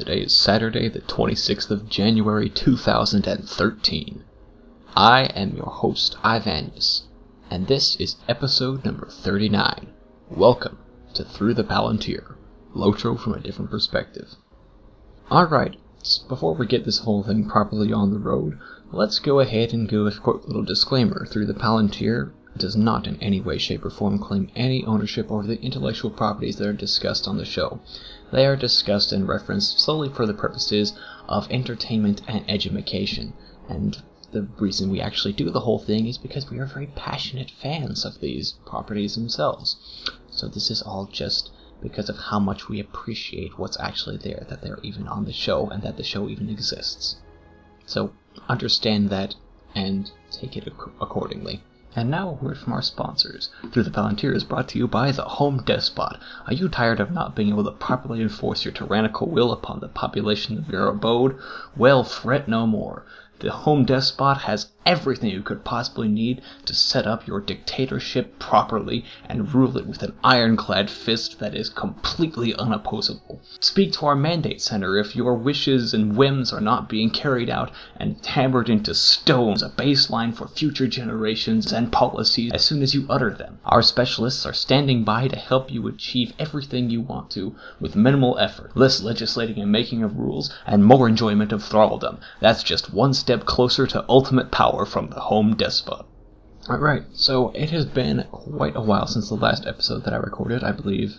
Today is Saturday, the 26th of January 2013. I am your host, Ivanius, and this is episode number 39. Welcome to Through the Palantir, Lotro from a different perspective. Alright, before we get this whole thing properly on the road, let's go ahead and go a quick little disclaimer. Through the Palantir does not in any way, shape, or form claim any ownership over the intellectual properties that are discussed on the show. They are discussed and referenced solely for the purposes of entertainment and education. And the reason we actually do the whole thing is because we are very passionate fans of these properties themselves. So this is all just because of how much we appreciate what's actually there, that they're even on the show, and that the show even exists. So understand that and take it ac- accordingly. And now a word from our sponsors. Through the Palantir is brought to you by the Home Despot. Are you tired of not being able to properly enforce your tyrannical will upon the population of your abode? Well, fret no more. The Home Despot has everything you could possibly need to set up your dictatorship properly and rule it with an ironclad fist that is completely unopposable. Speak to our Mandate Center if your wishes and whims are not being carried out and hammered into stone as a baseline for future generations and policies as soon as you utter them. Our specialists are standing by to help you achieve everything you want to with minimal effort, less legislating and making of rules, and more enjoyment of thraldom. That's just one step closer to ultimate power from the home despot. Alright, so it has been quite a while since the last episode that I recorded. I believe,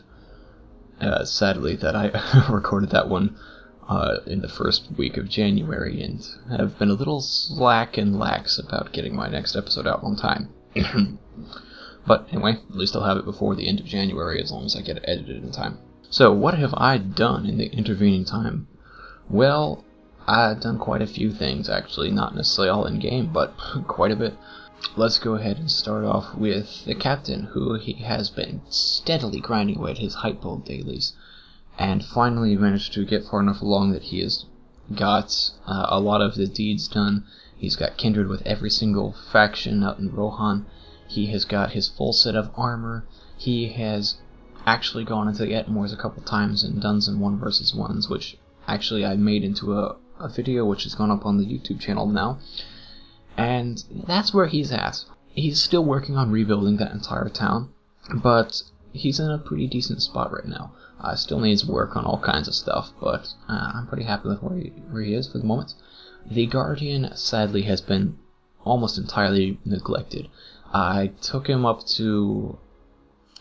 uh, sadly, that I recorded that one uh, in the first week of January and have been a little slack and lax about getting my next episode out on time. but anyway, at least I'll have it before the end of January as long as I get it edited in time. So, what have I done in the intervening time? Well, I've done quite a few things actually, not necessarily all in game, but quite a bit. Let's go ahead and start off with the captain, who he has been steadily grinding away at his Hytbold dailies, and finally managed to get far enough along that he has got uh, a lot of the deeds done. He's got kindred with every single faction out in Rohan. He has got his full set of armor. He has actually gone into the Ettenmoors a couple times and done some one versus ones, which actually I made into a, a video which has gone up on the YouTube channel now. And that's where he's at. He's still working on rebuilding that entire town, but he's in a pretty decent spot right now. Uh, still needs work on all kinds of stuff, but uh, I'm pretty happy with where he, where he is for the moment. The Guardian, sadly, has been almost entirely neglected. I took him up to,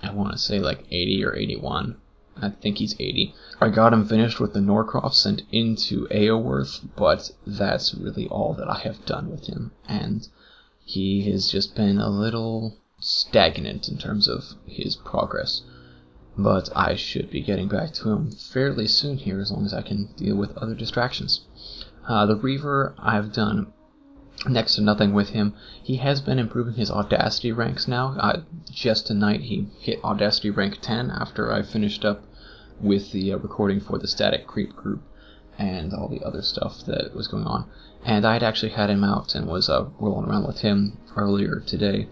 I want to say like 80 or 81. I think he's 80. I got him finished with the Norcroft sent into Eoworth, but that's really all that I have done with him. And he has just been a little stagnant in terms of his progress. But I should be getting back to him fairly soon here as long as I can deal with other distractions. Uh, the Reaver, I've done next to nothing with him. He has been improving his Audacity ranks now. Uh, just tonight he hit Audacity rank 10 after I finished up with the uh, recording for the Static Creep group and all the other stuff that was going on. And I had actually had him out and was uh, rolling around with him earlier today,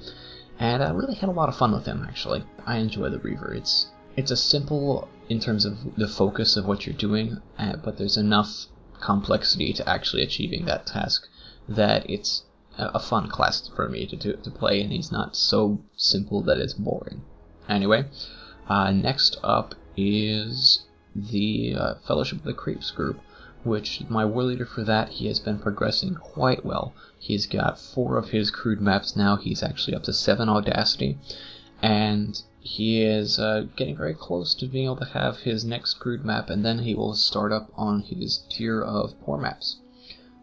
and I really had a lot of fun with him. Actually, I enjoy the Reaver. It's it's a simple in terms of the focus of what you're doing, uh, but there's enough complexity to actually achieving that task that it's a fun class for me to, to, to play, and he's not so simple that it's boring. Anyway, uh, next up is the uh, Fellowship of the Creeps group, which my war leader for that, he has been progressing quite well. He's got four of his crude maps now. He's actually up to seven Audacity, and he is uh, getting very close to being able to have his next crude map, and then he will start up on his tier of poor maps,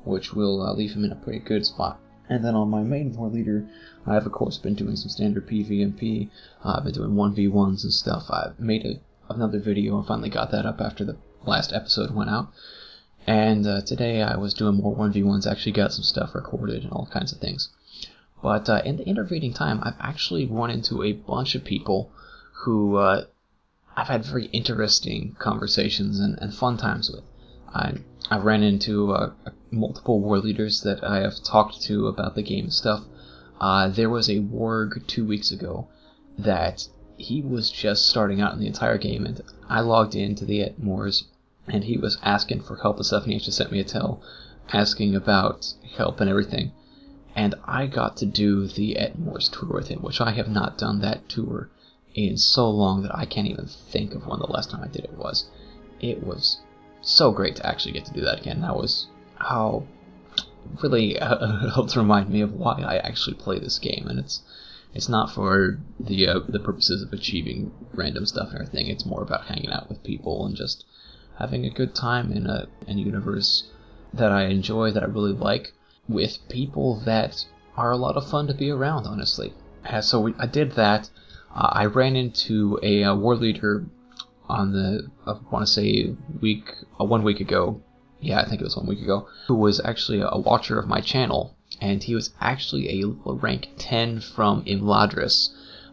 which will uh, leave him in a pretty good spot. And then on my main war leader, I've of course been doing some standard PvMP. Uh, I've been doing 1v1s and stuff. I've made a another video and finally got that up after the last episode went out. And uh, today I was doing more 1v1s, actually got some stuff recorded and all kinds of things. But uh, in the intervening time, I've actually run into a bunch of people who uh, I've had very interesting conversations and, and fun times with. I, I ran into uh, multiple war leaders that I have talked to about the game stuff. Uh, there was a warg two weeks ago that he was just starting out in the entire game, and I logged into the Ettenmoors and he was asking for help and stuff, and he actually sent me a tell asking about help and everything. And I got to do the Ettenmoors tour with him, which I have not done that tour in so long that I can't even think of when the last time I did it was. It was so great to actually get to do that again. That was how really uh, helped remind me of why I actually play this game, and it's it's not for the uh, the purposes of achieving random stuff and everything. It's more about hanging out with people and just having a good time in a, in a universe that I enjoy, that I really like, with people that are a lot of fun to be around, honestly. Uh, so we, I did that. Uh, I ran into a, a, war leader on the, I want to say, week, uh, one week ago. Yeah, I think it was one week ago. Who was actually a watcher of my channel, and he was actually a rank 10 from Imladris,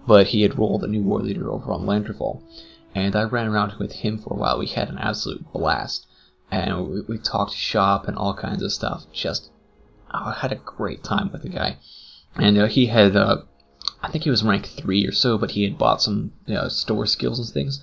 but he had rolled a new war leader over on Landroval and I ran around with him for a while. We had an absolute blast, and we, we talked shop and all kinds of stuff. Just oh, I had a great time with the guy, and uh, he had uh, I think he was rank three or so, but he had bought some you know, store skills and things.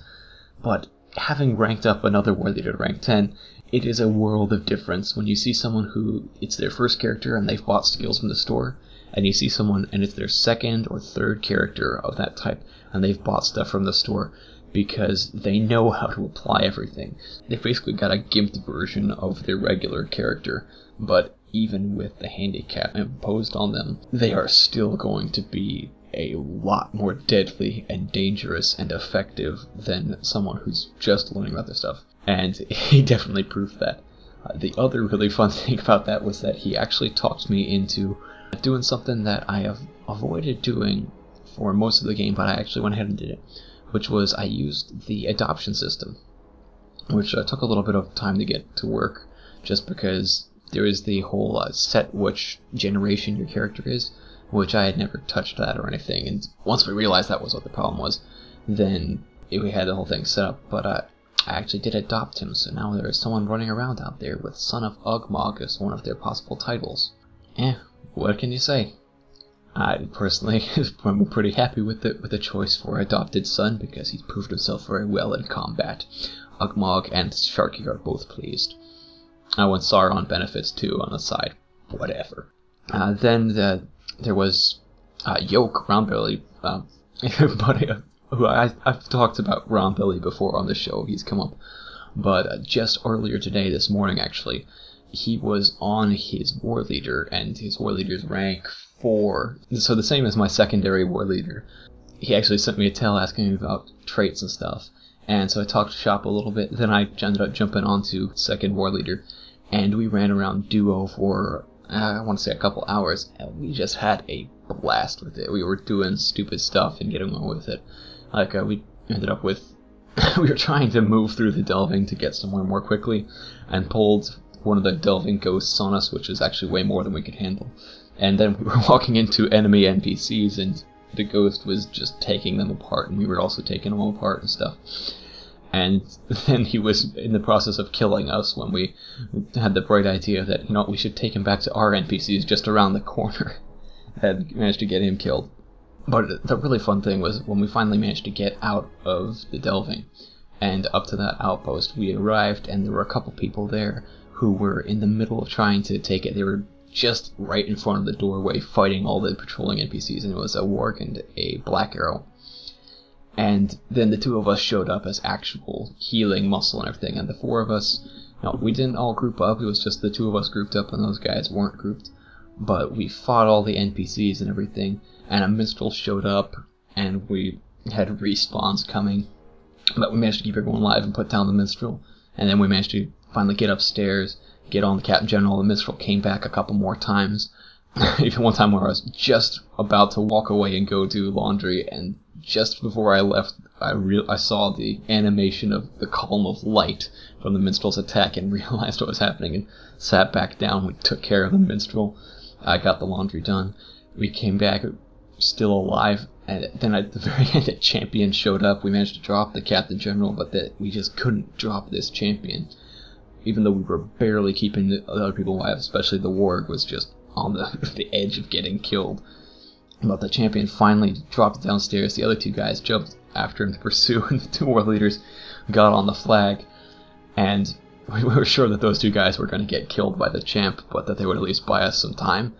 But having ranked up another worthy to rank 10, it is a world of difference when you see someone who it's their first character and they've bought skills from the store, and you see someone and it's their second or third character of that type and they've bought stuff from the store because they know how to apply everything. They've basically got a gimped version of their regular character, but even with the handicap imposed on them, they are still going to be a lot more deadly and dangerous and effective than someone who's just learning about this stuff. And he definitely proved that. Uh, the other really fun thing about that was that he actually talked me into doing something that I have avoided doing for most of the game, but I actually went ahead and did it which was I used the adoption system, which uh, took a little bit of time to get to work, just because there is the whole uh, set which generation your character is, which I had never touched that or anything. And once we realized that was what the problem was, then we had the whole thing set up. But uh, I actually did adopt him, so now there is someone running around out there with Son of Ugmog as one of their possible titles. Eh, what can you say? I personally am pretty happy with the with the choice for adopted son because he's proved himself very well in combat. Ugmog and Sharky are both pleased. I want Sauron benefits too on the side. Whatever. Uh, then the, there was uh, Yoke Roundbelly, uh, buddy, who I, I've talked about Ron Billy before on the show. He's come up, but uh, just earlier today, this morning actually, he was on his war leader, and his war leader's rank four. So the same as my secondary war leader. He actually sent me a tell asking about traits and stuff. And so I talked Shop a little bit. Then I ended up jumping onto second war leader, and we ran around duo for uh, I want to say a couple hours, and we just had a blast with it. We were doing stupid stuff and getting on with it. Like uh, we ended up with we were trying to move through the delving to get somewhere more quickly, and pulled one of the delving ghosts on us, which is actually way more than we could handle. And then we were walking into enemy NPCs, and the ghost was just taking them apart, and we were also taking them apart and stuff. And then he was in the process of killing us when we had the bright idea that, you know, we should take him back to our NPCs just around the corner. and managed to get him killed. But the really fun thing was when we finally managed to get out of the delving and up to that outpost, we arrived and there were a couple people there who were in the middle of trying to take it. They were just right in front of the doorway fighting all the patrolling NPCs, and it was a warg and a black arrow. And then the two of us showed up as actual healing muscle and everything, and the four of us, you know, we didn't all group up, it was just the two of us grouped up, and those guys weren't grouped. But we fought all the NPCs and everything, and a minstrel showed up, and we had respawns coming. But we managed to keep everyone alive and put down the minstrel, and then we managed to finally get upstairs get on the Captain General. The Minstrel came back a couple more times. Even one time where I was just about to walk away and go do laundry, and just before I left, I re- I saw the animation of the column of light from the minstrel's attack and realized what was happening and sat back down. We took care of the minstrel. I got the laundry done. We came back still alive, and then at the very end, the champion showed up. We managed to drop the captain general, but that we just couldn't drop this champion even though we were barely keeping the other people alive, especially the warg was just on the, the edge of getting killed. But the champion finally dropped downstairs. The other two guys jumped after him to pursue, and the two war leaders got on the flag. And we were sure that those two guys were going to get killed by the champ, but that they would at least buy us some time.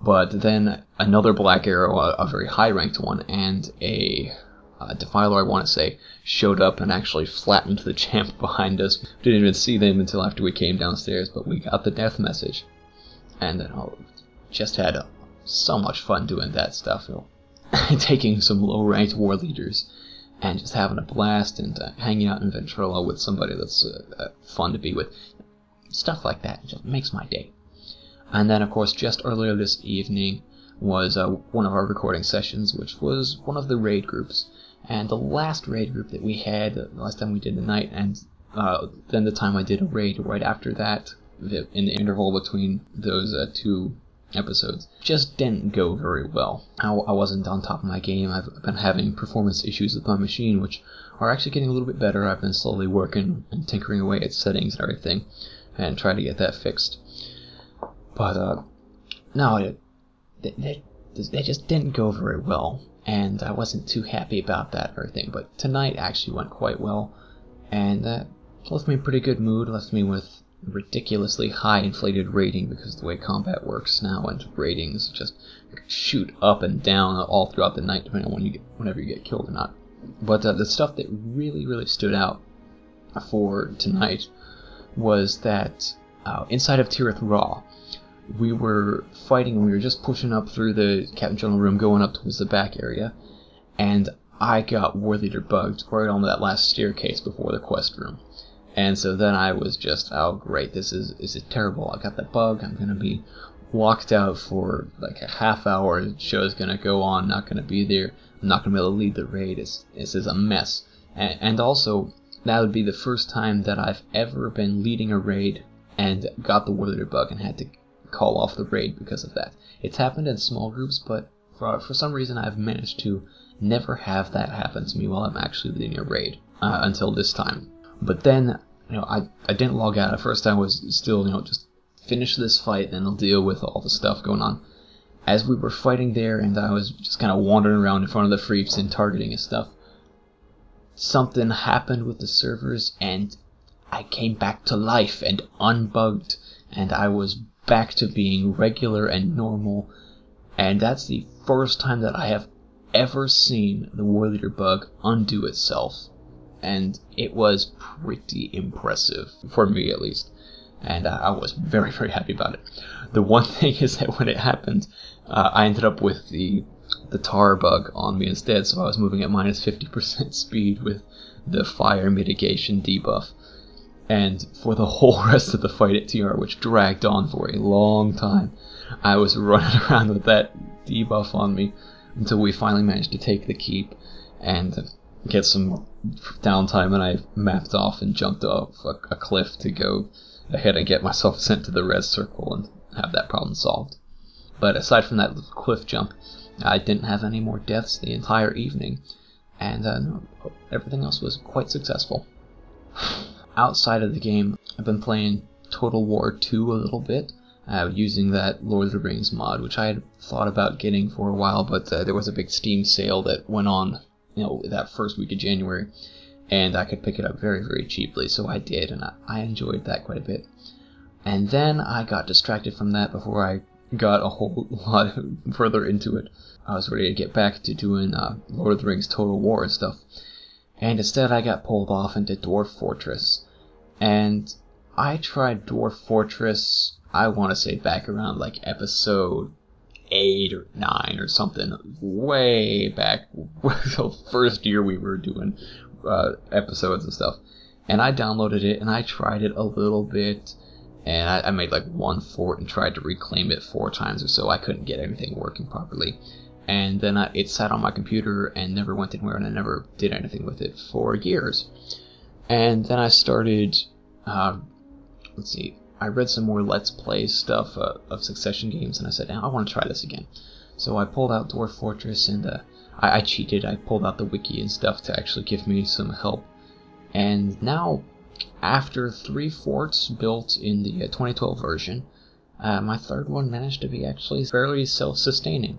But then another Black Arrow, a, a very high ranked one, and a uh, Defiler, I want to say, showed up and actually flattened the champ behind us. Didn't even see them until after we came downstairs, but we got the death message. And then oh, just had uh, so much fun doing that stuff. You know, taking some low ranked war leaders and just having a blast and uh, hanging out in Ventrilo with somebody that's uh, uh, fun to be with. Stuff like that just makes my day. And then, of course, just earlier this evening was uh, one of our recording sessions, which was one of the raid groups. And the last raid group that we had, the last time we did the night, and uh, then the time I did a raid right after that, in the interval between those uh, two episodes, just didn't go very well. I, I wasn't on top of my game. I've been having performance issues with my machine, which are actually getting a little bit better. I've been slowly working and tinkering away at settings and everything, and trying to get that fixed. But uh, no, they, they, just didn't go very well, and I wasn't too happy about that or anything. But tonight actually went quite well, and that left me in pretty good mood. Left me with a ridiculously high inflated rating because the way combat works now, and ratings just shoot up and down all throughout the night, depending on when you get, whenever you get killed or not. But uh, the stuff that really, really stood out for tonight was that uh, inside of Tirith Rhaw, we were fighting and we were just pushing up through the captain general room, going up towards the back area, and I got War Leader bugged right on that last staircase before the quest room. And so then I was just, oh great, this is is it terrible. I got that bug. I'm gonna be locked out for like a half hour. The show's gonna go on. Not gonna be there. I'm not gonna be able to lead the raid. It's this is a mess. And, and also that would be the first time that I've ever been leading a raid and got the War Leader bug and had to call off the raid because of that. It's happened in small groups, but for, for some reason I've managed to never have that happen to me while I'm actually leading a raid uh, until this time. But then, you know, I, I didn't log out. At first I was still, you know, just finish this fight and I'll deal with all the stuff going on. As we were fighting there and I was just kind of wandering around in front of the freeps and targeting and stuff, something happened with the servers and I came back to life and unbugged and I was back to being regular and normal, and that's the first time that I have ever seen the War Leader bug undo itself. And it was pretty impressive, for me at least. And I was very, very happy about it. The one thing is that when it happened, uh, I ended up with the the tar bug on me instead, so I was moving at minus 50% speed with the fire mitigation debuff. And for the whole rest of the fight at TR, which dragged on for a long time, I was running around with that debuff on me until we finally managed to take the keep and get some downtime. And I mapped off and jumped off a, a cliff to go ahead and get myself sent to the red circle and have that problem solved. But aside from that cliff jump, I didn't have any more deaths the entire evening, and uh, everything else was quite successful outside of the game, I've been playing Total War 2 a little bit, uh, using that Lord of the Rings mod, which I had thought about getting for a while, but uh, there was a big Steam sale that went on, you know, that first week of January, and I could pick it up very, very cheaply, so I did, and I, I enjoyed that quite a bit. And then I got distracted from that before I got a whole lot further into it. I was ready to get back to doing uh, Lord of the Rings Total War and stuff. And instead, I got pulled off into Dwarf Fortress. And I tried Dwarf Fortress, I want to say back around like episode 8 or 9 or something, way back, the first year we were doing uh, episodes and stuff. And I downloaded it and I tried it a little bit. And I, I made like one fort and tried to reclaim it four times or so. I couldn't get anything working properly and then I, it sat on my computer and never went anywhere, and I never did anything with it for years. And then I started, uh, let's see, I read some more Let's Play stuff uh, of Succession games, and I said, I want to try this again. So I pulled out Dwarf Fortress, and uh, I, I cheated. I pulled out the wiki and stuff to actually give me some help. And now, after three forts built in the uh, 2012 version, uh, my third one managed to be actually fairly self-sustaining.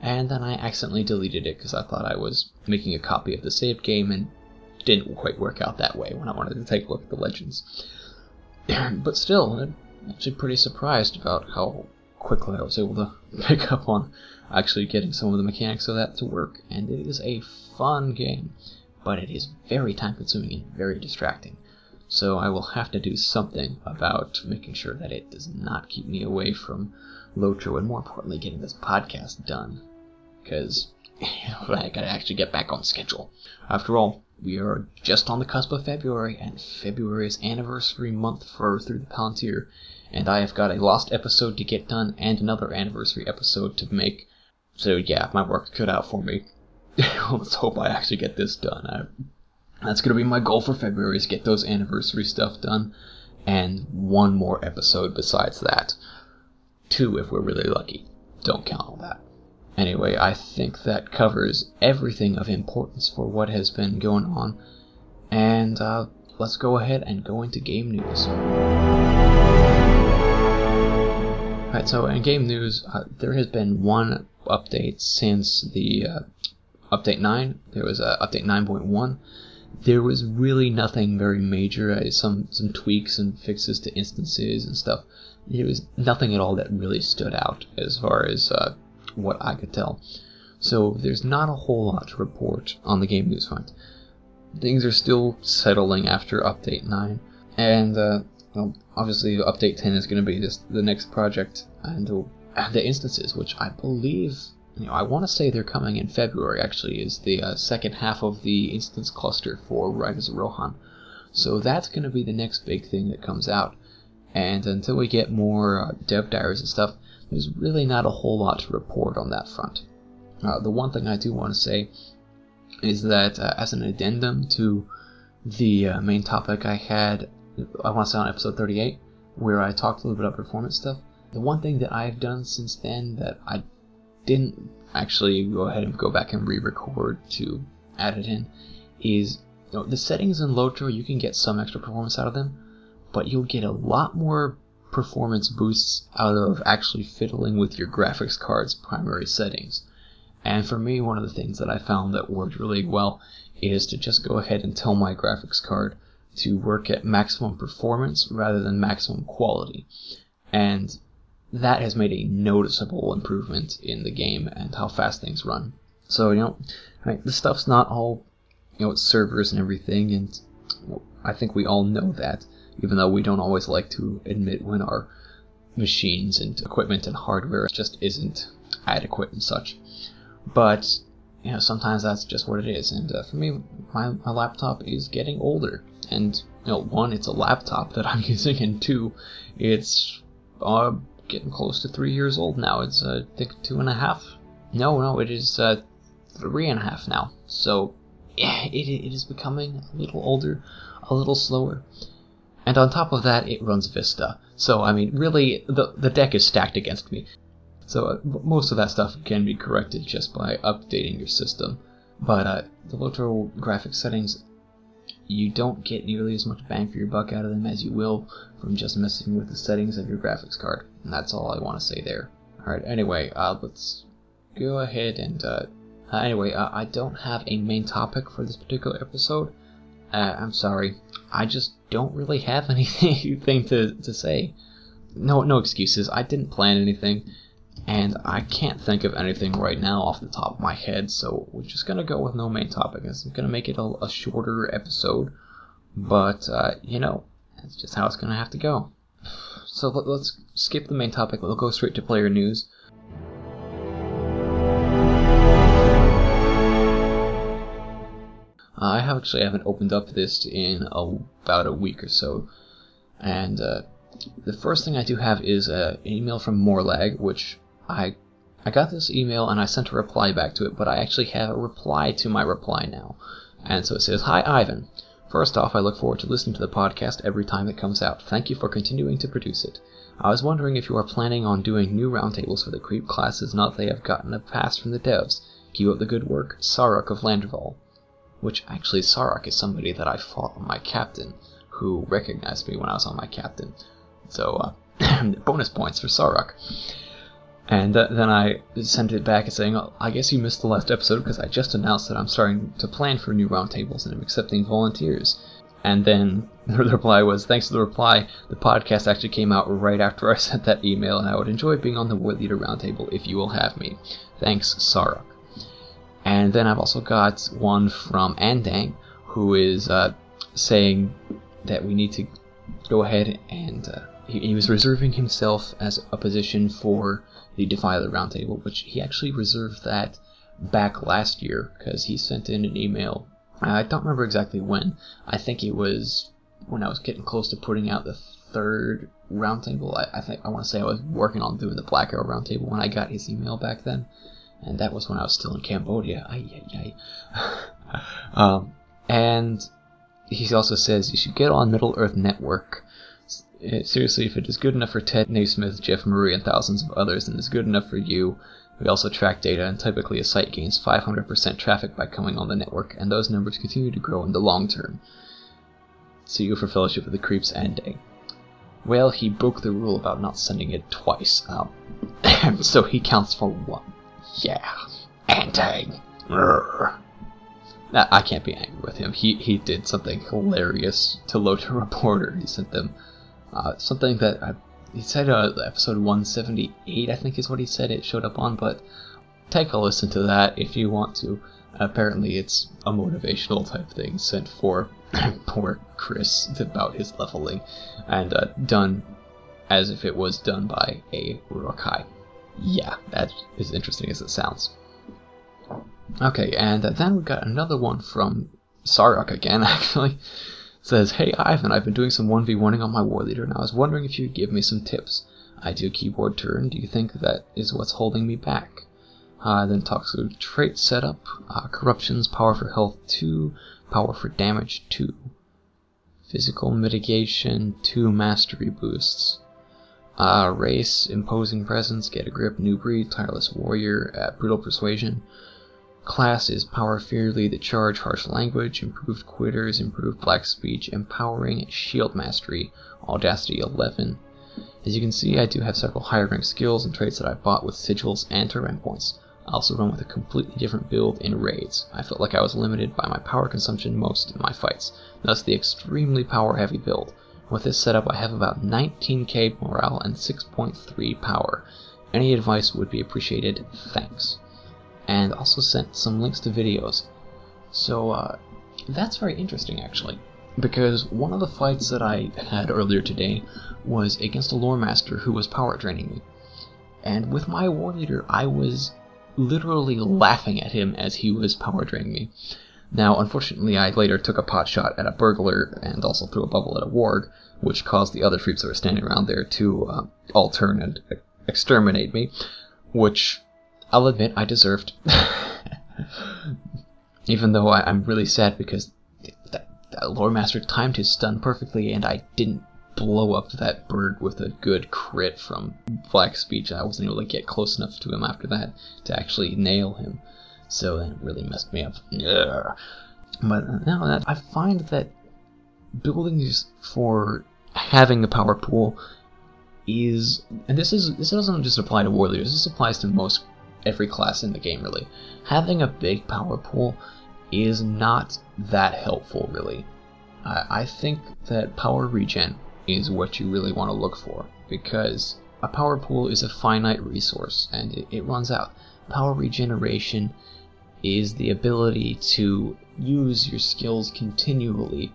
And then I accidentally deleted it because I thought I was making a copy of the saved game and didn't quite work out that way when I wanted to take a look at the legends. but still, I'm actually pretty surprised about how quickly I was able to pick up on actually getting some of the mechanics of that to work. And it is a fun game, but it is very time consuming and very distracting. So I will have to do something about making sure that it does not keep me away from Lotro and more importantly getting this podcast done. Because I gotta actually get back on schedule. After all, we are just on the cusp of February, and February is anniversary month for Through the Palantir, and I have got a lost episode to get done and another anniversary episode to make. So yeah, my work cut out for me. Let's hope I actually get this done. I, that's gonna be my goal for February is get those anniversary stuff done, and one more episode besides that. Two if we're really lucky. Don't count on that. Anyway, I think that covers everything of importance for what has been going on. And uh, let's go ahead and go into game news. Alright, so in game news, uh, there has been one update since the uh, update 9. There was uh, update 9.1. There was really nothing very major. Uh, some some tweaks and fixes to instances and stuff. There was nothing at all that really stood out as far as uh, what I could tell. So there's not a whole lot to report on the game news front. Things are still settling after update 9, and uh, well, obviously update 10 is going to be this, the next project, and uh, the instances, which I believe, you know, I want to say they're coming in February. Actually, is the uh, second half of the instance cluster for Riders of Rohan. So that's going to be the next big thing that comes out. And until we get more uh, dev diaries and stuff, there's really not a whole lot to report on that front. Uh, the one thing I do want to say is that uh, as an addendum to the uh, main topic I had, I want to say on episode 38, where I talked a little bit about performance stuff, the one thing that I've done since then that I didn't actually go ahead and go back and re-record to add it in is you know, the settings in Lotro you can get some extra performance out of them, but you'll get a lot more performance boosts out of actually fiddling with your graphics card's primary settings. And for me, one of the things that I found that worked really well is to just go ahead and tell my graphics card to work at maximum performance rather than maximum quality. And that has made a noticeable improvement in the game and how fast things run. So, you know, right, the stuff's not all, you know, servers and everything, and I think we all know that even though we don't always like to admit when our machines and equipment and hardware just isn't adequate and such. But you know, sometimes that's just what it is. And uh, for me, my, my laptop is getting older. And you know, one, it's a laptop that I'm using, and two, it's uh, getting close to three years old now. It's uh, I think two and a half. No, no, it is uh, three and a half now. So yeah, it, it is becoming a little older, a little slower. And on top of that, it runs Vista. So, I mean, really, the, the deck is stacked against me. So, uh, most of that stuff can be corrected just by updating your system. But uh, the Lotro graphics settings, you don't get nearly as much bang for your buck out of them as you will from just messing with the settings of your graphics card. And that's all I want to say there. Alright, anyway, uh, let's go ahead and. Uh, uh anyway, uh, I don't have a main topic for this particular episode. Uh, I'm sorry. I just don't really have anything to, to say. No, no excuses. I didn't plan anything, and I can't think of anything right now off the top of my head. So we're just gonna go with no main topic. I'm gonna make it a, a shorter episode, but uh, you know, that's just how it's gonna have to go. So let, let's skip the main topic. We'll go straight to player news. I have actually haven't opened up this in a, about a week or so, and uh, the first thing I do have is uh, an email from Morlag, which I I got this email and I sent a reply back to it, but I actually have a reply to my reply now, and so it says, "Hi Ivan." First off, I look forward to listening to the podcast every time it comes out. Thank you for continuing to produce it. I was wondering if you are planning on doing new roundtables for the creep classes now that they have gotten a pass from the devs. Keep up the good work, Sarok of Landroval which actually Sarok is somebody that I fought on my captain, who recognized me when I was on my captain. So, uh, bonus points for Sarok. And uh, then I sent it back saying, oh, I guess you missed the last episode because I just announced that I'm starting to plan for new roundtables and I'm accepting volunteers. And then the reply was, thanks for the reply. The podcast actually came out right after I sent that email, and I would enjoy being on the War Leader Roundtable if you will have me. Thanks, Sarah. And then I've also got one from Andang, who is uh, saying that we need to go ahead and uh, he, he, was reserving himself as a position for the Defiler Roundtable, which he actually reserved that back last year because he sent in an email. I don't remember exactly when. I think it was when I was getting close to putting out the third roundtable. I, I think I want to say I was working on doing the Black Arrow roundtable when I got his email back then, and that was when I was still in Cambodia. Ay, ay, ay. um, and he also says you should get on Middle Earth Network. Eh, seriously, if it is good enough for Ted Nasmith, Jef Murray, and thousands of others, then it's good enough for you. We also track data, and typically a site gains 500% traffic by coming on the network, and those numbers continue to grow in the long term. See you for Fellowship of the Creeps ending. Well, he broke the rule about not sending it twice, um, so he counts for one. Yeah, ending. I can't be angry with him. He he did something hilarious to Lotro Reporter. He sent them uh, something that I, he said uh, episode 178, I think is what he said it showed up on. But take a listen to that if you want to. Apparently, it's a motivational type thing sent for poor Chris about his leveling, and uh, done as if it was done by a Uruk-hai. Yeah, that is interesting as it sounds. Okay, and then we got another one from Saruk again, actually. It says, Hey Ivan, I've been doing some 1v1ing on my war leader, and I was wondering if you could give me some tips. I do keyboard turn. Do you think that is what's holding me back? Uh, then talks through trait setup, uh, corruptions, power for health 2, power for damage 2, physical mitigation 2 mastery boosts, race, imposing presence, get a grip, new breed, tireless warrior, uh, brutal persuasion, Class is Power Fearly, the Charge, Harsh Language, Improved Quitters, Improved Black Speech, Empowering, Shield Mastery, Audacity 11. As you can see, I do have several higher rank skills and traits that I bought with sigils and terrain points. I also run with a completely different build in raids. I felt like I was limited by my power consumption most in my fights, thus the extremely power heavy build. With this setup I have about 19k morale and 6.3 power. Any advice would be appreciated, thanks and also sent some links to videos. So uh, that's very interesting, actually, because one of the fights that I had earlier today was against a lore master who was power draining me. And with my war leader, I was literally laughing at him as he was power draining me. Now, unfortunately, I later took a pot shot at a burglar and also threw a bubble at a warg, which caused the other troops that were standing around there to uh, all turn and exterminate me, which I'll admit I deserved. Even though I, am really sad because that, that lore master timed his stun perfectly and I didn't blow up that bird with a good crit from Black Speech. I wasn't able to get close enough to him after that to actually nail him. So that really messed me up. Ugh. But now that I find that buildings for having a power pool is, and this is this doesn't just apply to warriors. This applies to most every class in the game, really. Having a big power pool is not that helpful, really. I, I think that power regen is what you really want to look for, because a power pool is a finite resource and it, it runs out. Power regeneration is the ability to use your skills continually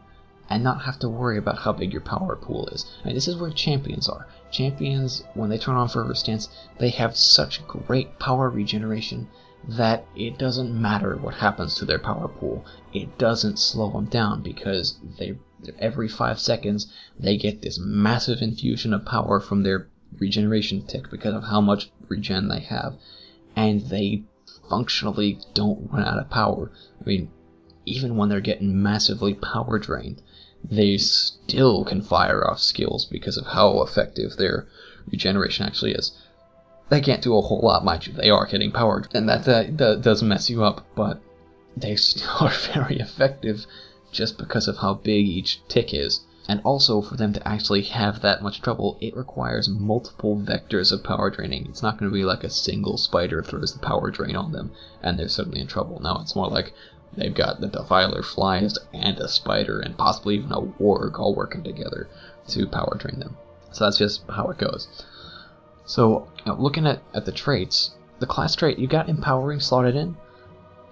and not have to worry about how big your power pool is. And this is where champions are. Champions, when they turn on Fervour Stance, they have such great power regeneration that it doesn't matter what happens to their power pool. It doesn't slow them down because they every five seconds they get this massive infusion of power from their regeneration tick because of how much regen they have, and they functionally don't run out of power. I mean, even when they're getting massively power drained, they still can fire off skills because of how effective their regeneration actually is. They can't do a whole lot, mind you. They are getting powered, and that, that, that does mess you up, but they still are very effective just because of how big each tick is. And also, for them to actually have that much trouble, it requires multiple vectors of power draining. It's not going to be like a single spider throws the power drain on them, and they're suddenly in trouble. No, it's more like they've got the Defiler flies and a spider and possibly even a warg all working together to power drain them. So that's just how it goes. So you know, looking at, at the traits, the class trait you got empowering slotted in,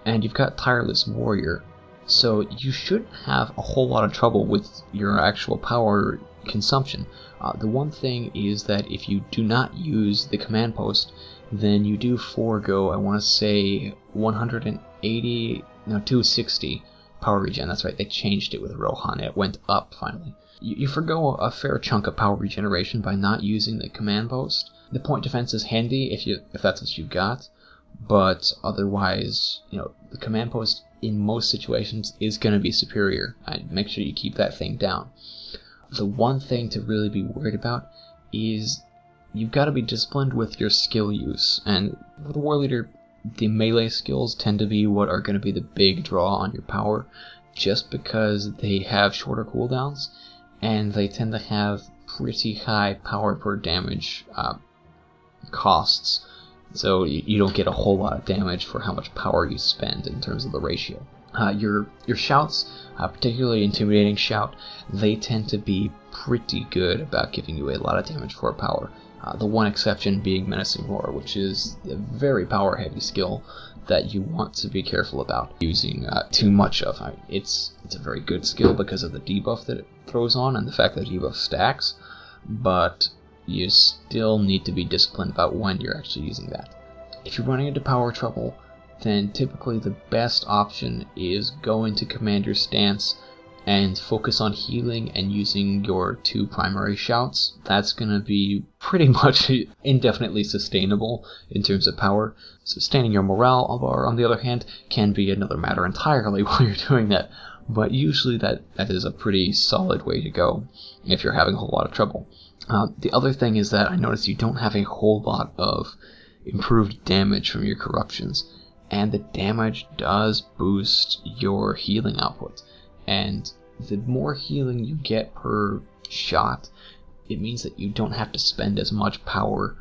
and you've got tireless warrior. So you shouldn't have a whole lot of trouble with your actual power consumption. Uh, the one thing is that if you do not use the command post, then you do forego, I want to say, 180, no, 260 power regen. That's right, they changed it with Rohan. It went up finally. You, you forego a fair chunk of power regeneration by not using the command post. The point defense is handy if you if that's what you've got, but otherwise, you know, the command post in most situations is going to be superior. And make sure you keep that thing down. The one thing to really be worried about is you've got to be disciplined with your skill use. And for the war leader, the melee skills tend to be what are going to be the big draw on your power, just because they have shorter cooldowns and they tend to have pretty high power per damage uh, costs. So you, don't get a whole lot of damage for how much power you spend in terms of the ratio. Uh, your your shouts, uh, particularly intimidating shout, they tend to be pretty good about giving you a lot of damage for power. Uh, the one exception being menacing roar, which is a very power heavy skill that you want to be careful about using uh, too much of. I it's it's a very good skill because of the debuff that it throws on and the fact that debuff stacks, but you still need to be disciplined about when you're actually using that. If you're running into power trouble, then typically the best option is go into commander stance and focus on healing and using your two primary shouts. That's going to be pretty much indefinitely sustainable in terms of power. Sustaining your morale on the other hand, can be another matter entirely while you're doing that. But usually that, that is a pretty solid way to go if you're having a whole lot of trouble. Uh, the other thing is that I notice you don't have a whole lot of improved damage from your corruptions, and the damage does boost your healing output. And the more healing you get per shot, it means that you don't have to spend as much power.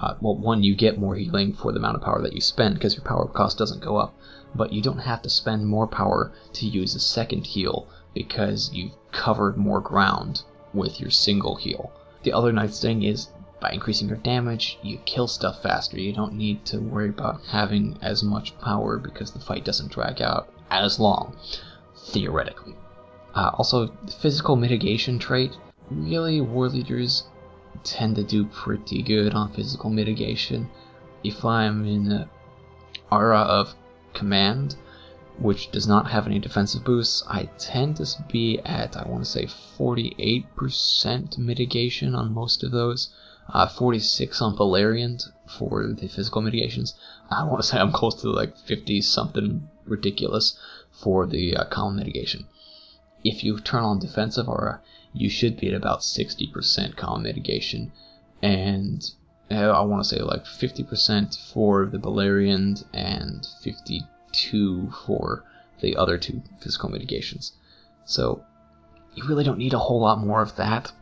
Uh, well, one, you get more healing for the amount of power that you spend because your power cost doesn't go up, but you don't have to spend more power to use a second heal because you've covered more ground with your single heal. The other nice thing is by increasing your damage, you kill stuff faster. You don't need to worry about having as much power because the fight doesn't drag out as long, theoretically. Uh, also, the physical mitigation trait. Really, war leaders tend to do pretty good on physical mitigation. If I'm in the aura of command, which does not have any defensive boosts, I tend to be at, I want to say, 48% mitigation on most of those. Uh, 46 on Beleriand for the physical mitigations. I want to say I'm close to like 50 something ridiculous for the uh, common mitigation if you turn on defensive aura, you should be at about 60% common mitigation, and uh, I want to say like 50% for the Beleriand and 52 for the other two physical mitigations. So you really don't need a whole lot more of that.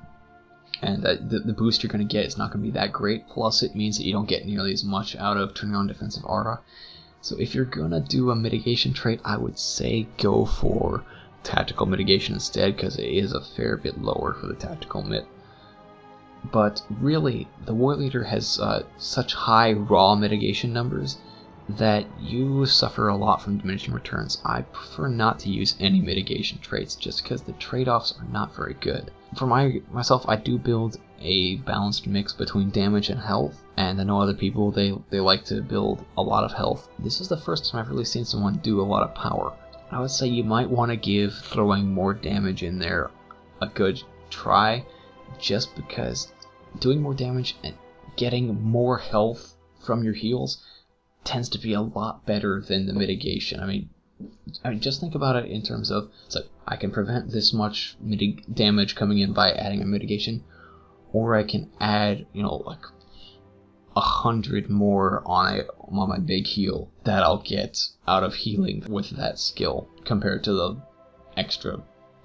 And uh, the, the boost you're going to get is not going to be that great. Plus, it means that you don't get nearly as much out of turning on defensive aura. So if you're going to do a mitigation trait, I would say go for tactical mitigation instead because it is a fair bit lower for the tactical mit. But really, the war leader has uh, such high raw mitigation numbers that you suffer a lot from diminishing returns. I prefer not to use any mitigation traits just because the trade-offs are not very good. For my myself, I do build a balanced mix between damage and health, and I know other people they they like to build a lot of health. This is the first time I've really seen someone do a lot of power. I would say you might want to give throwing more damage in there a good try, just because doing more damage and getting more health from your heals tends to be a lot better than the mitigation. I mean, I mean, just think about it in terms of it's like I can prevent this much mitig- damage coming in by adding a mitigation, or I can add, you know, like a hundred more on it on my big heal that I'll get out of healing with that skill compared to the extra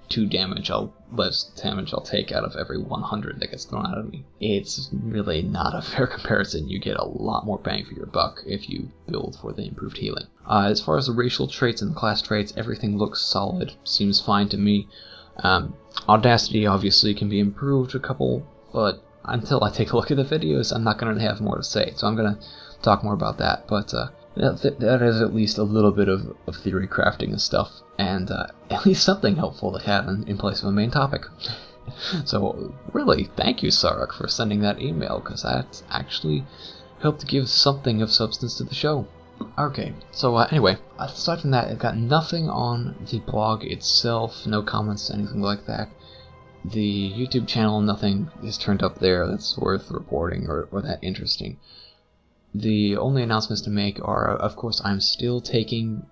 two damage I'll less damage I'll take out of every 100 that gets thrown out of me. It's really not a fair comparison. You get a lot more bang for your buck if you build for the improved healing. Uh, as far as the racial traits and the class traits, everything looks solid. Seems fine to me. Um, Audacity obviously can be improved a couple, but until I take a look at the videos, I'm not going to have more to say. So I'm going to talk more about that. But uh, that is at least a little bit of, of theory crafting and stuff, and uh, at least something helpful to have in, in place of a main topic. so really, thank you, Sarek, for sending that email, because that actually helped give something of substance to the show. Okay, so uh, anyway, aside from that, I've got nothing on the blog itself, no comments, anything like that. The YouTube channel, nothing is turned up there that's worth reporting or, or that interesting. The only announcements to make are, of course, I'm still taking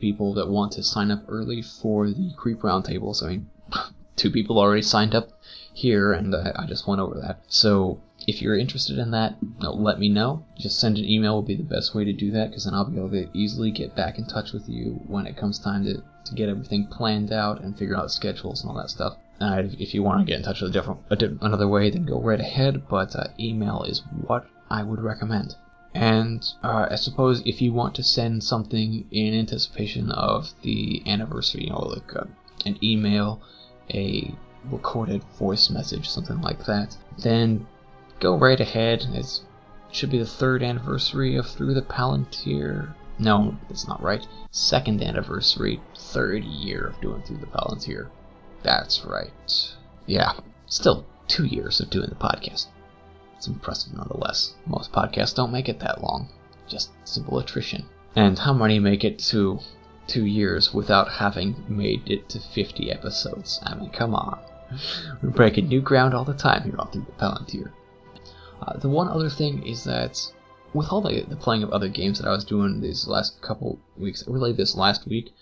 people that want to sign up early for the Creep Roundtables. I mean, two people already signed up here, and I, I just went over that. So if you're interested in that, let me know. Just send an email will be the best way to do that because then I'll be able to easily get back in touch with you when it comes time to, to get everything planned out and figure out schedules and all that stuff. Uh, if you want to get in touch with a different, a different another way, then go right ahead. But uh, email is what I would recommend. And uh, I suppose if you want to send something in anticipation of the anniversary, you know, like uh, an email, a recorded voice message, something like that, then go right ahead. It should be the third anniversary of Through the Palantir. No, that's not right. Second anniversary, third year of doing Through the Palantir. That's right. Yeah, still two years of doing the podcast. It's impressive nonetheless. Most podcasts don't make it that long. Just simple attrition. And how many make it to two years without having made it to 50 episodes? I mean, come on. We're breaking new ground all the time here on Through the Palantir. Uh, the one other thing is that with all the, the playing of other games that I was doing these last couple weeks, really this last week,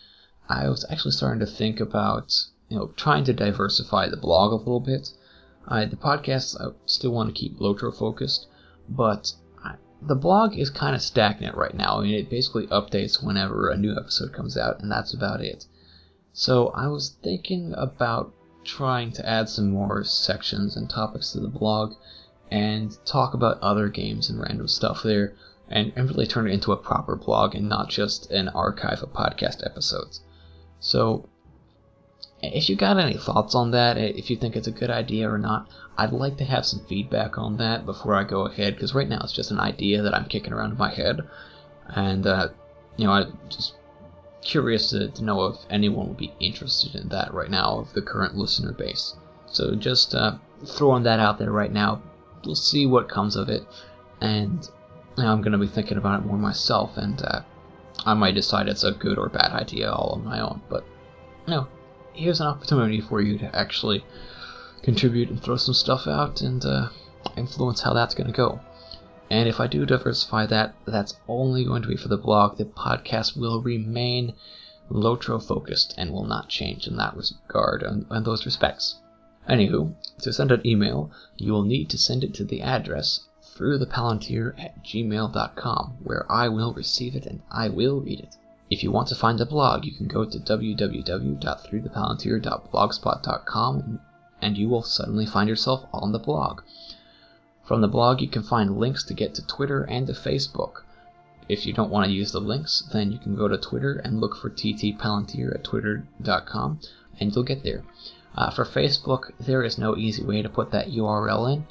I was actually starting to think about you know trying to diversify the blog a little bit. Uh, the podcast I still want to keep Lotro focused, but I, the blog is kind of stagnant right now. I mean, it basically updates whenever a new episode comes out, and that's about it. So I was thinking about trying to add some more sections and topics to the blog and talk about other games and random stuff there and, and really turn it into a proper blog and not just an archive of podcast episodes. So, if you got any thoughts on that, if you think it's a good idea or not, I'd like to have some feedback on that before I go ahead, because right now it's just an idea that I'm kicking around in my head, and uh, you know, I'm just curious to, to, know if anyone would be interested in that right now of the current listener base. So just uh, throwing that out there right now we'll see what comes of it. And I'm going to be thinking about it more myself, and uh, I might decide it's a good or bad idea all on my own. But you know, here's an opportunity for you to actually contribute and throw some stuff out and uh, influence how that's going to go. And if I do diversify that, that's only going to be for the blog. The podcast will remain Lotro focused and will not change in that regard and, and those respects. Anywho, to send an email, you will need to send it to the address through the palantir at gmail.com, where I will receive it and I will read it. If you want to find the blog, you can go to www.throughthepalantir.blogspot.com and you will suddenly find yourself on the blog. From the blog, you can find links to get to Twitter and to Facebook. If you don't want to use the links, then you can go to Twitter and look for TT at twitter.com and you'll get there. Uh, for Facebook, there is no easy way to put that URL in,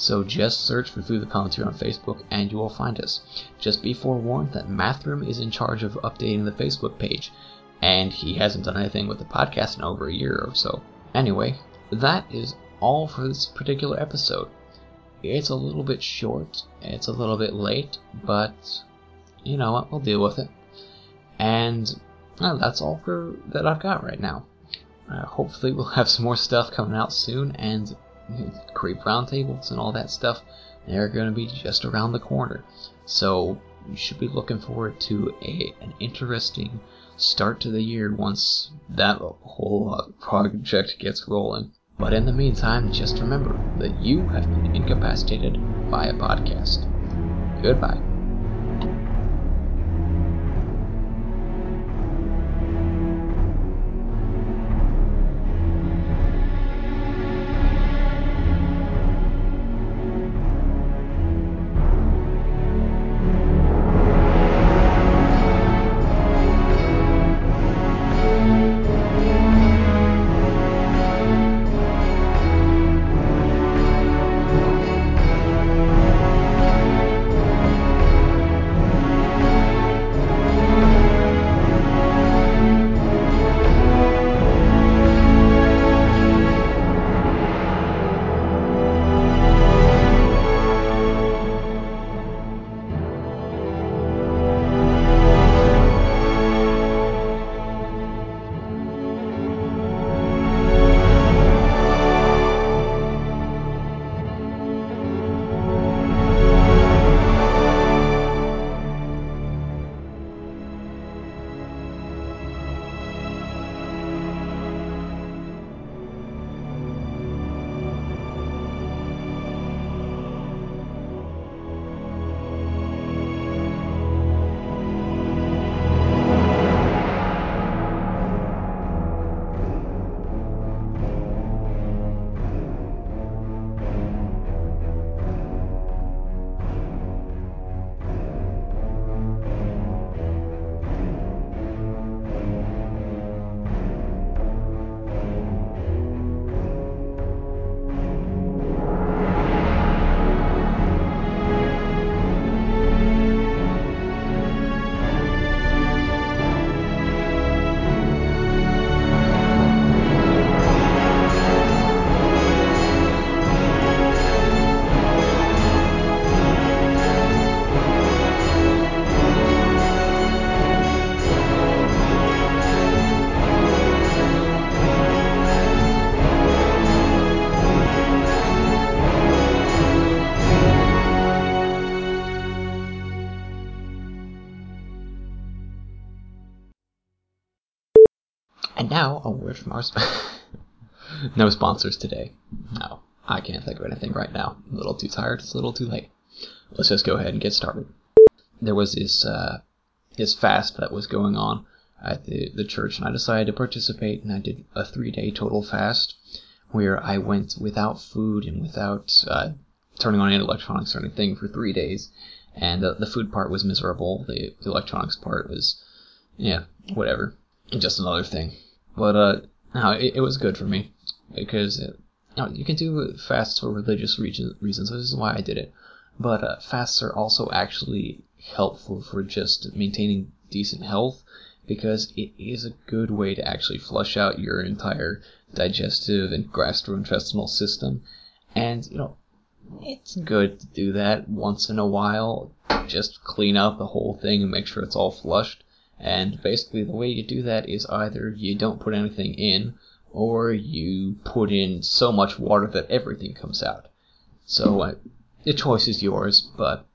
so just search for Through the Palantir on Facebook and you will find us. Just be forewarned that Mathram is in charge of updating the Facebook page, and he hasn't done anything with the podcast in over a year or so. Anyway, that is all for this particular episode. It's a little bit short, it's a little bit late, but you know what, we'll deal with it. And well, that's all for that I've got right now. Uh, hopefully, we'll have some more stuff coming out soon, and creep roundtables and all that stuff. They're going to be just around the corner. So you should be looking forward to a an interesting start to the year once that whole uh, project gets rolling. But in the meantime, just remember that you have been incapacitated by a podcast. Goodbye. Word from our. Sp- no sponsors today. No, I can't think of anything right now. I'm a little too tired. It's a little too late. Let's just go ahead and get started. There was this uh, this fast that was going on at the, the church, and I decided to participate, and I did a three day total fast where I went without food and without uh, turning on any electronics or anything for three days. And the, the food part was miserable. The, the electronics part was, yeah, whatever. Just another thing. But uh, no, it, it was good for me because it, you, know, you can do fasts for religious reasons. This is why I did it. But uh, fasts are also actually helpful for just maintaining decent health because it is a good way to actually flush out your entire digestive and gastrointestinal system. And, you know, it's good to do that once in a while. Just clean out the whole thing and make sure it's all flushed. And basically, the way you do that is either you don't put anything in, or you put in so much water that everything comes out. So uh, the choice is yours, but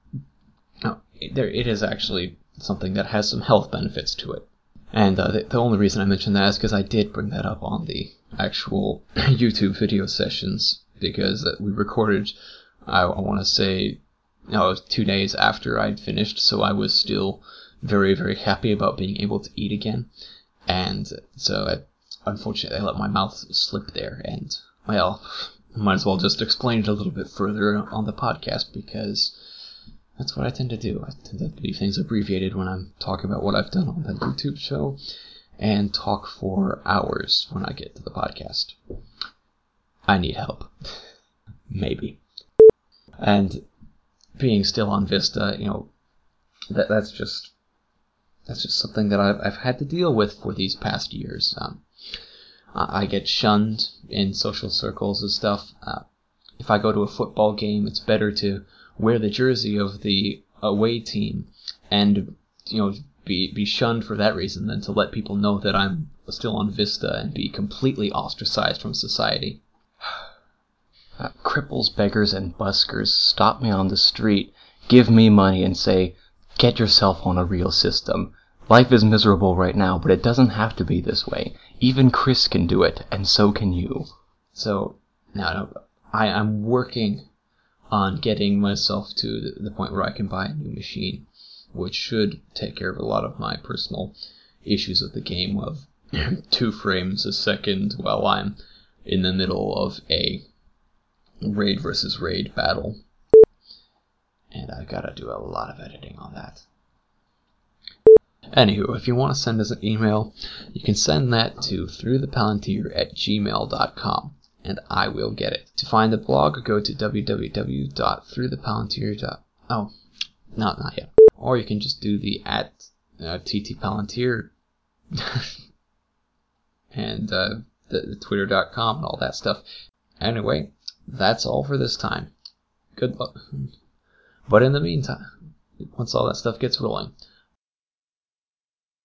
uh, there it is actually something that has some health benefits to it. And uh, the, the, only reason I mention that is because I did bring that up on the actual YouTube video sessions because we recorded, I, I want to say, no, two days after I'd finished, so I was still very, very happy about being able to eat again. And so, I, unfortunately, I let my mouth slip there, and, well, might as well just explain it a little bit further on the podcast because that's what I tend to do. I tend to leave things abbreviated when I'm talking about what I've done on the YouTube show and talk for hours when I get to the podcast. I need help. Maybe. And being still on Vista, you know, that that's just that's just something that I've, I've had to deal with for these past years. Um, I get shunned in social circles and stuff. Uh, if I go to a football game, it's better to wear the jersey of the away team and you know be be shunned for that reason than to let people know that I'm still on Vista and be completely ostracized from society. Uh, cripples, beggars, and buskers stop me on the street, give me money, and say, "Get yourself on a real system." Life is miserable right now, but it doesn't have to be this way. Even Chris can do it, and so can you. So, now no, I'm working on getting myself to the point where I can buy a new machine, which should take care of a lot of my personal issues with the game of two frames a second while I'm in the middle of a raid versus raid battle. And I've gotta do a lot of editing on that. Anywho, if you want to send us an email, you can send that to throughthepalantir at gmail.com and I will get it. To find the blog, go to www.throughthepalantir. Oh, no, not yet. Or you can just do the at uh, ttpalantir and uh, the, the twitter.com and all that stuff. Anyway, that's all for this time. Good luck. But in the meantime, once all that stuff gets rolling,